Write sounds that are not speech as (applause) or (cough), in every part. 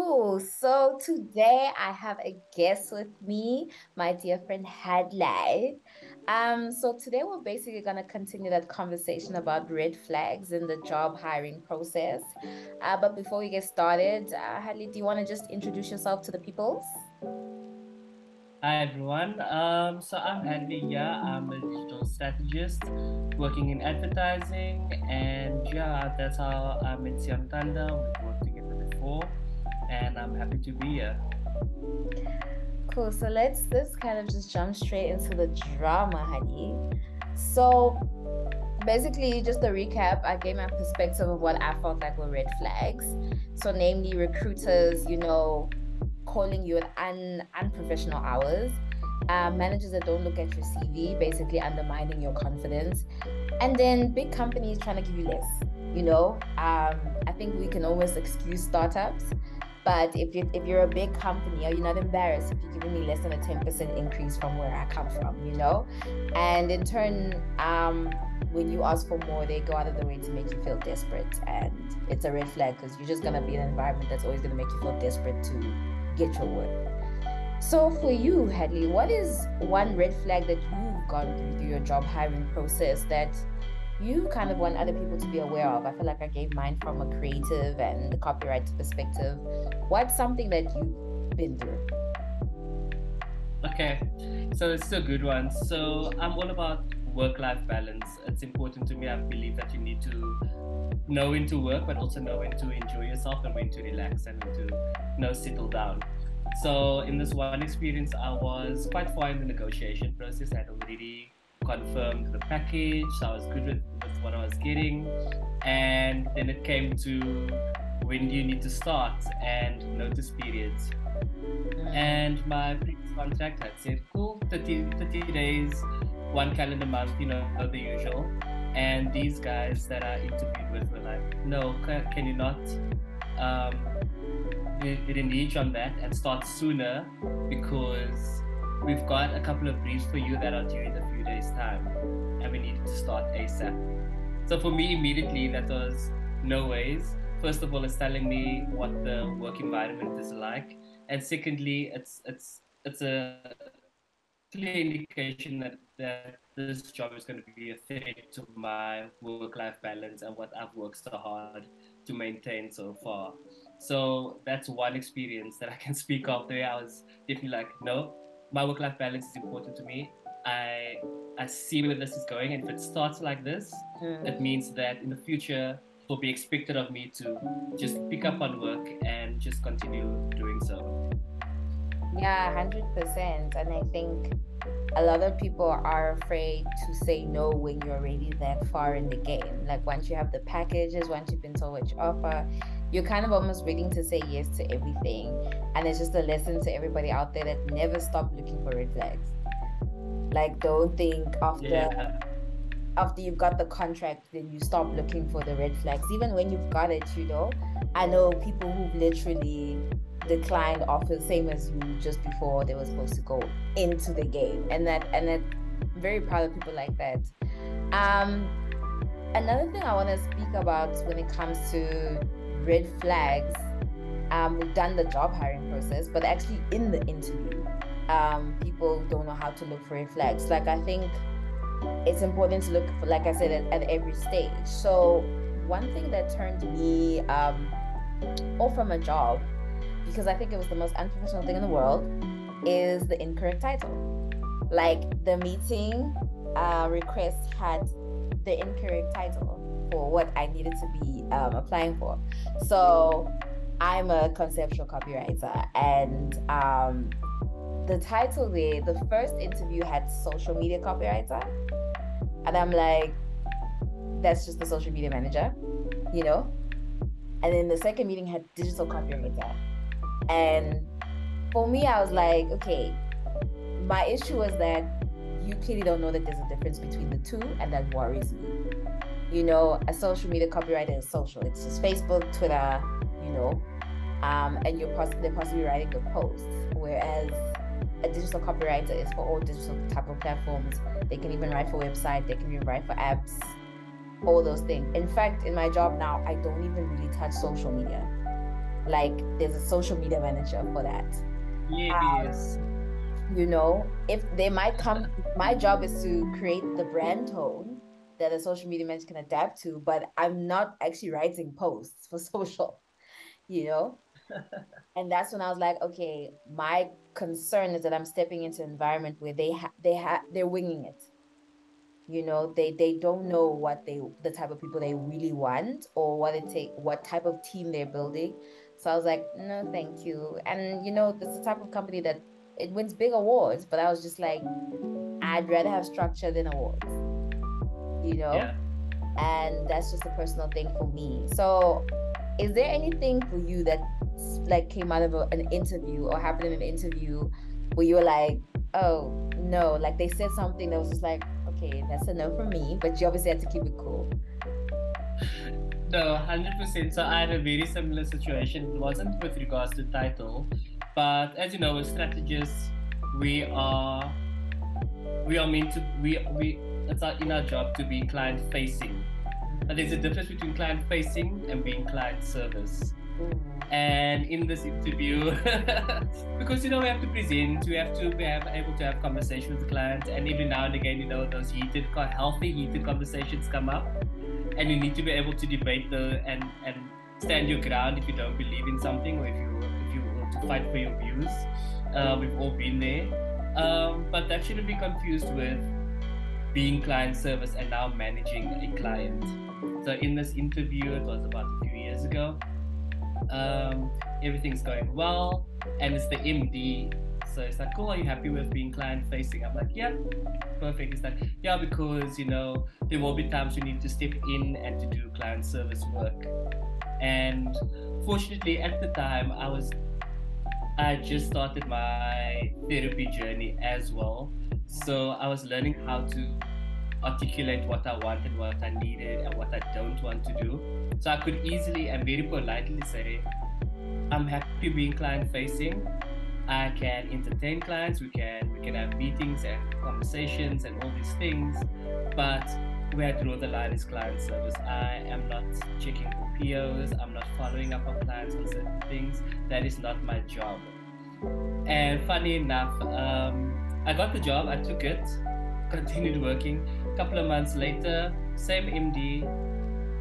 Cool. So today I have a guest with me, my dear friend Hadley. Um, so today we're basically gonna continue that conversation about red flags in the job hiring process. Uh, but before we get started, uh, Hadley, do you want to just introduce yourself to the peoples? Hi everyone. Um, so I'm Hadley. Yeah, I'm a digital strategist working in advertising, and yeah, that's how I met Siantanda. We've worked together before, and I'm happy to be here. Cool. So let's let's kind of just jump straight into the drama, honey. So basically, just a recap, I gave my perspective of what I felt like were red flags. So namely, recruiters, you know, calling you at un, unprofessional hours, uh, managers that don't look at your CV, basically undermining your confidence, and then big companies trying to give you less. You know, um, I think we can almost excuse startups, but if you if you're a big company, are you not embarrassed if you're giving me less than a ten percent increase from where I come from? You know, and in turn, um, when you ask for more, they go out of the way to make you feel desperate, and it's a red flag because you're just gonna be in an environment that's always gonna make you feel desperate to get your work. So for you, Hadley, what is one red flag that you've gone through through your job hiring process that you kind of want other people to be aware of? I feel like I gave mine from a creative and the copyright perspective. What's something that you've been through? Okay, so it's a good one. So I'm all about work-life balance. It's important to me. I believe that you need to know when to work, but also know when to enjoy yourself and when to relax and when to you know settle down. So in this one experience, I was quite far in the negotiation process. I had already confirmed the package. So I was good with, with what I was getting, and then it came to when do you need to start and notice periods. And my previous contract had said, cool, 30, 30 days, one calendar month, you know, the usual. And these guys that I interviewed with were like, no, can, you not um, engage on that and start sooner because we've got a couple of briefs for you that are due in a few days' time and we need to start ASAP. So for me, immediately, that was no ways. First of all, it's telling me what the work environment is like, and secondly, it's it's it's a clear indication that, that this job is going to be a threat to my work-life balance and what I've worked so hard to maintain so far. So that's one experience that I can (laughs) speak of. There, I was definitely like, no, my work-life balance is important to me. I I see where this is going, and if it starts like this, mm. it means that in the future it will be expected of me to just pick up on work and just continue doing so. Yeah, hundred percent. And I think a lot of people are afraid to say no when you're already that far in the game. Like once you have the packages, once you've been told what you offer, you're kind of almost willing to say yes to everything. And it's just a lesson to everybody out there that never stop looking for red flags. Like don't think after yeah. after you've got the contract, then you stop looking for the red flags. Even when you've got it, you know. I know people who've literally declined offers same as you just before they were supposed to go into the game and that and that I'm very proud of people like that um another thing i want to speak about when it comes to red flags. Um we've done the job hiring process but actually in the interview um people don't know how to look for red flags. Like i think it's important to look for like i said at, at every stage. So one thing that turned me um off from a job because I think it was the most unprofessional thing in the world, is the incorrect title. Like the meeting uh, request had the incorrect title for what I needed to be um, applying for. So I'm a conceptual copywriter, and um, the title there, the first interview had social media copywriter, and I'm like, that's just the social media manager, you know. And then the second meeting had digital copywriter. And for me, I was like, okay, my issue was that you clearly don't know that there's a difference between the two, and that worries me. You know, a social media copywriter is social. It's just Facebook, Twitter, you know, um, and you're poss- they're possibly writing the posts. Whereas a digital copywriter is for all digital type of platforms. They can even write for website. They can even write for apps. All those things. In fact, in my job now, I don't even really touch social media like there's a social media manager for that. Yes. Um, you know, if they might come, my job is to create the brand tone that a social media manager can adapt to, but I'm not actually writing posts for (laughs) social, you know? (laughs) and that's when I was like, okay, my concern is that I'm stepping into an environment where they have they they're winging it. You know, they they don't know what they the type of people they really want or what it take what type of team they're building. So I was like, no, thank you. And you know, this is the type of company that it wins big awards, but I was just like, I'd rather have structure than awards. You know? Yeah. And that's just a personal thing for me. So is there anything for you that like came out of a, an interview or happened in an interview where you were like, oh no, like they said something that was just like, okay, that's a no for me, but you obviously had to keep it cool. (sighs) No, hundred percent. So I had a very similar situation. It wasn't with regards to title, but as you know, as strategists, we are we are meant to we we it's our, in our job to be client facing. But there's a difference between client facing and being client service. And in this interview, (laughs) because you know we have to present, we have to be able to have conversations with clients, and every now and again, you know, those heated, healthy, heated conversations come up, and you need to be able to debate the and and stand your ground if you don't believe in something or if you if you want to fight for your views. Uh, we've all been there, um, but that shouldn't be confused with being client service and now managing a client. So in this interview, it was about a few years ago um, everything's going well, and it's the MD. So it's like, cool, are you happy with being client facing? I'm like, yeah, perfect. It's like, yeah, because you know, there will be times you need to step in and to do client service work. And fortunately, at the time, I was, I just started my therapy journey as well. So I was learning how to articulate what I wanted, what I needed, and what I don't want to do. So I could easily and very politely say, I'm happy being client facing. I can entertain clients, we can we can have meetings and conversations and all these things, but where I draw the line is client service. I am not checking for POs, I'm not following up on clients on certain things. That is not my job. And funny enough, um, I got the job, I took it, continued working, A couple of months later, same MD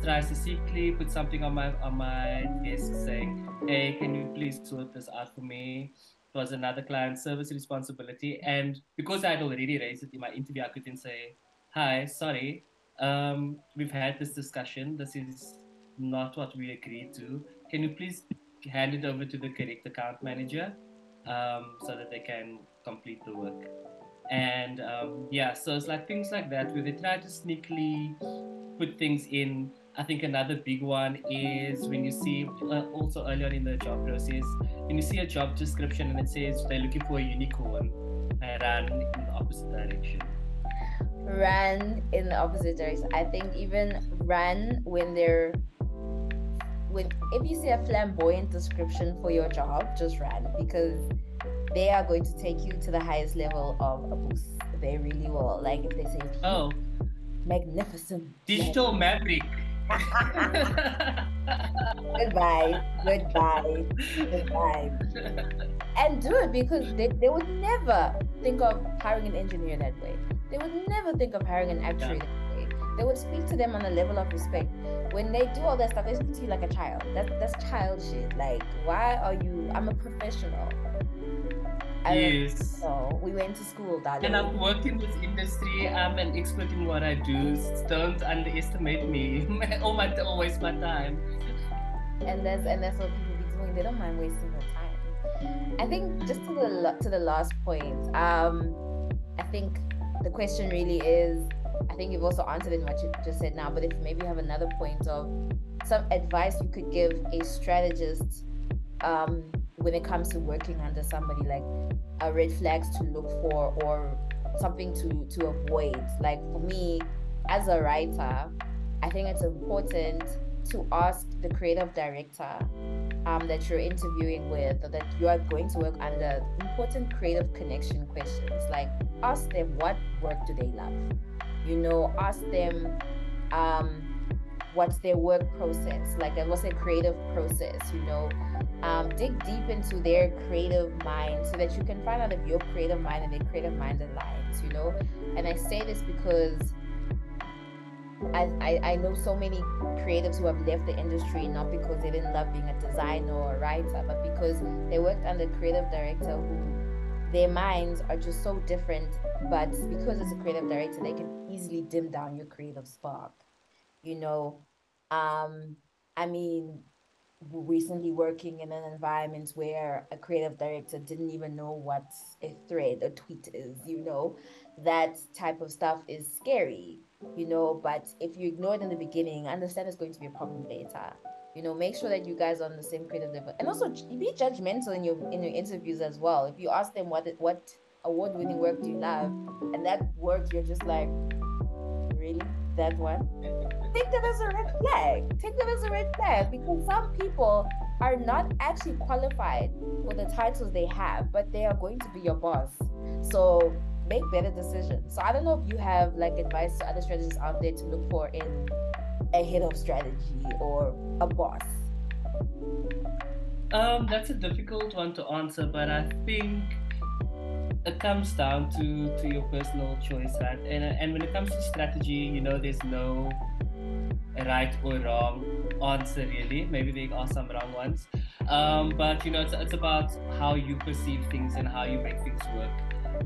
tries to secretly put something on my on my desk saying, "Hey, can you please sort this out for me?" It was another client service responsibility, and because I had already raised it in my interview, I could then say, "Hi, sorry, um, we've had this discussion. This is not what we agreed to. Can you please hand it over to the correct account manager um, so that they can complete the work?" and um, yeah so it's like things like that where they try to sneakily put things in. I think another big one is when you see uh, also earlier in the job process when you see a job description and it says they're looking for a unicorn run in the opposite direction. Run in the opposite direction. I think even run when they're when if you see a flamboyant description for your job just run because they are going to take you to the highest level of a boost. They really will. Like if they say, "Oh, magnificent digital maverick." (laughs) goodbye, goodbye, goodbye. And do it because they, they would never think of hiring an engineer that way. They would never think of hiring an actuary yeah. that way. They would speak to them on a level of respect. When they do all that stuff, they speak to you like a child. That's that's child shit. Like, why are you? I'm a professional. Yes. So we went to school that And I've worked in this industry. I'm an expert in what I do. Don't underestimate me. (laughs) oh my, always my time. And that's and that's what people be doing. They don't mind wasting their time. I think just to the to the last point. Um, I think the question really is. I think you've also answered in what you just said now. But if maybe you have another point of some advice you could give a strategist um, when it comes to working under somebody like a red flags to look for or something to to avoid. Like for me as a writer i think it's important to ask the creative director um, that you're interviewing with or that you are going to work under important creative connection questions. Like ask them what work do they love? You know ask them um, what's their work process like what's their creative process you know um, dig deep into their creative mind so that you can find out if your creative mind and their creative mind aligns you know and i say this because I, I, I know so many creatives who have left the industry not because they didn't love being a designer or a writer, but because they worked under a creative director who their minds are just so different. But because it's a creative director, they can easily dim down your creative spark. You know, um, I mean, recently working in an environment where a creative director didn't even know what a thread, a tweet is, you know, that type of stuff is scary you know? But if you ignore it in the beginning understand it's going to be a problem later. You know make sure that you guys are on the same creative level. And also be judgmental in your in your interviews as well. If you ask them what what award-winning work do you love and that work you're just like really? That one take that as a red flag take that as a red flag because some people are not actually qualified for the titles they have but they are going to be your boss so make better decisions. So I don't know if you have like advice to other strategists out there to look for in a head of strategy or a boss. Um, that's a difficult one to answer, but I think it comes down to to your personal choice, right? And and when it comes to strategy, you know, there's no right or wrong answer really. Maybe there are some wrong ones, um, but you know, it's, it's about how you perceive things and how you make things work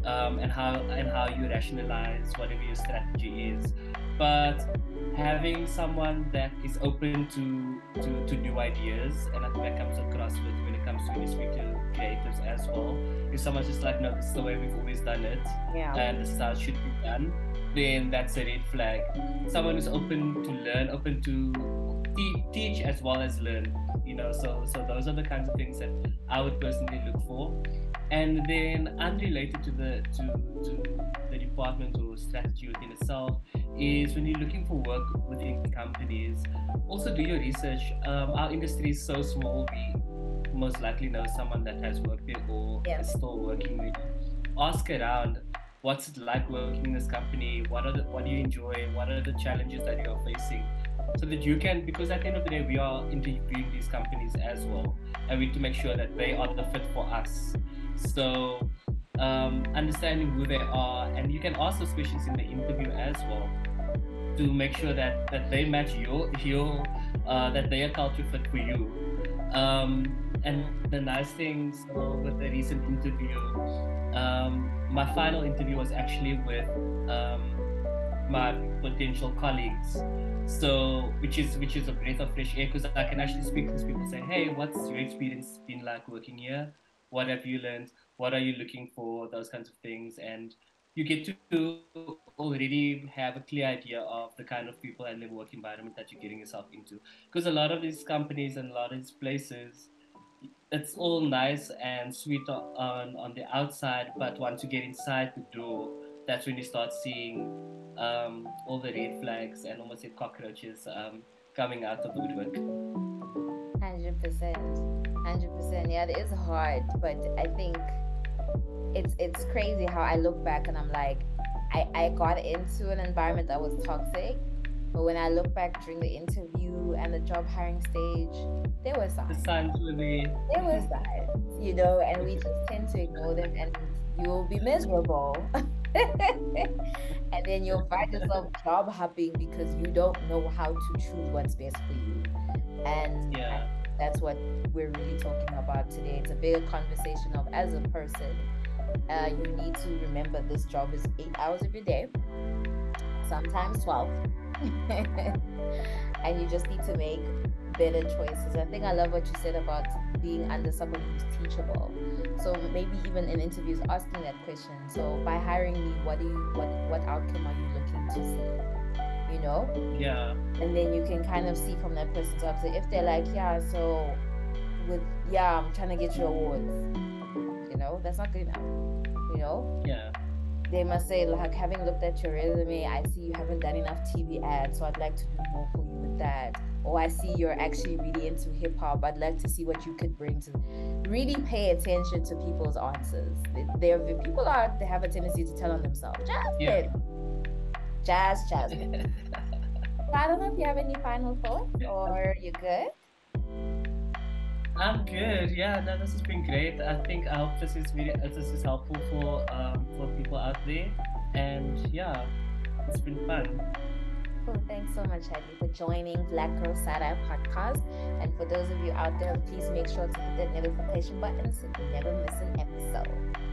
um, and how and how you rationalize whatever your strategy is. But having someone that is open to, to, to new ideas, and I think that comes across with when it comes to when you speak to creatives as well. If someone's just like, no, this is the way we've always done it, yeah. and this is how it should be done, then that's a red flag. Someone who's open to learn, open to te- teach as well as learn. You know, so so those are the kinds of things that I would personally look for. And then unrelated to the to, to the department or strategy within itself is when you're looking for work within companies, also do your research. Um, our industry is so small, we most likely know someone that has worked there or yeah. is still working there. Ask around what's it like working in this company? What are the, what do you enjoy? What are the challenges that you're facing? So that you can because at the end of the day we are interviewing these companies as well and we need to make sure that they are the fit for us. So um, understanding who they are, and you can ask those questions in the interview as well to make sure that that they match your your uh, that they are culture fit for you. Um, and the nice thing so with the recent interview, um, my final interview was actually with um, my potential colleagues. So which is which is a breath of fresh air because I can actually speak to people say, hey, what's your experience been like working here? what have you learned what are you looking for those kinds of things and you get to already have a clear idea of the kind of people and the work environment that you're getting yourself into. Because a lot of these companies and a lot of these places it's all nice and sweet on on the outside but once you get inside the door that's when you start seeing um, all the red flags and almost the cockroaches um, coming out of the woodwork. 100% Hundred percent. Yeah, it is hard, but I think it's it's crazy how I look back and I'm like, I I got into an environment that was toxic, but when I look back during the interview and the job hiring stage, there were signs. The signs were there. There were signs, you know, and we just tend to ignore them, and you will be miserable. (laughs) (laughs) and then you'll find yourself job hopping because you don't know how to choose what's best for you. And yeah that's what we're really talking about today. It's a bigger conversation of as a person, uh, you need to remember this job is eight hours of your day, sometimes 12. (laughs) and you just need to make better choices. I think I love what you said about being under someone who's teachable. So maybe even in interviews asking that question. So by hiring me, what do you what what outcome are you looking to see? you know? Yeah. And then you can kind of see from that person's answer if they're like, yeah, so with yeah, I'm trying to get your awards. You know, that's not good enough. You know? Yeah. They must say, like, having looked at your resume, I see you haven't done enough TV ads, so I'd like to do more for you that. oh I see you're actually really into hip hop. I'd like to see what you could bring to. Really pay attention to people's answers. There, people are they have a tendency to tell on themselves. Just yeah. Jazz, jazz. (laughs) I don't know if you have any final thoughts or you good. I'm good. Yeah, no, this has been great. I think I hope this is really this is helpful for um, for people out there. And yeah, it's been fun. Thanks so much, Hadley, for joining Black Girl Side Podcast. And for those of you out there, please make sure to hit that notification button so you never miss an episode.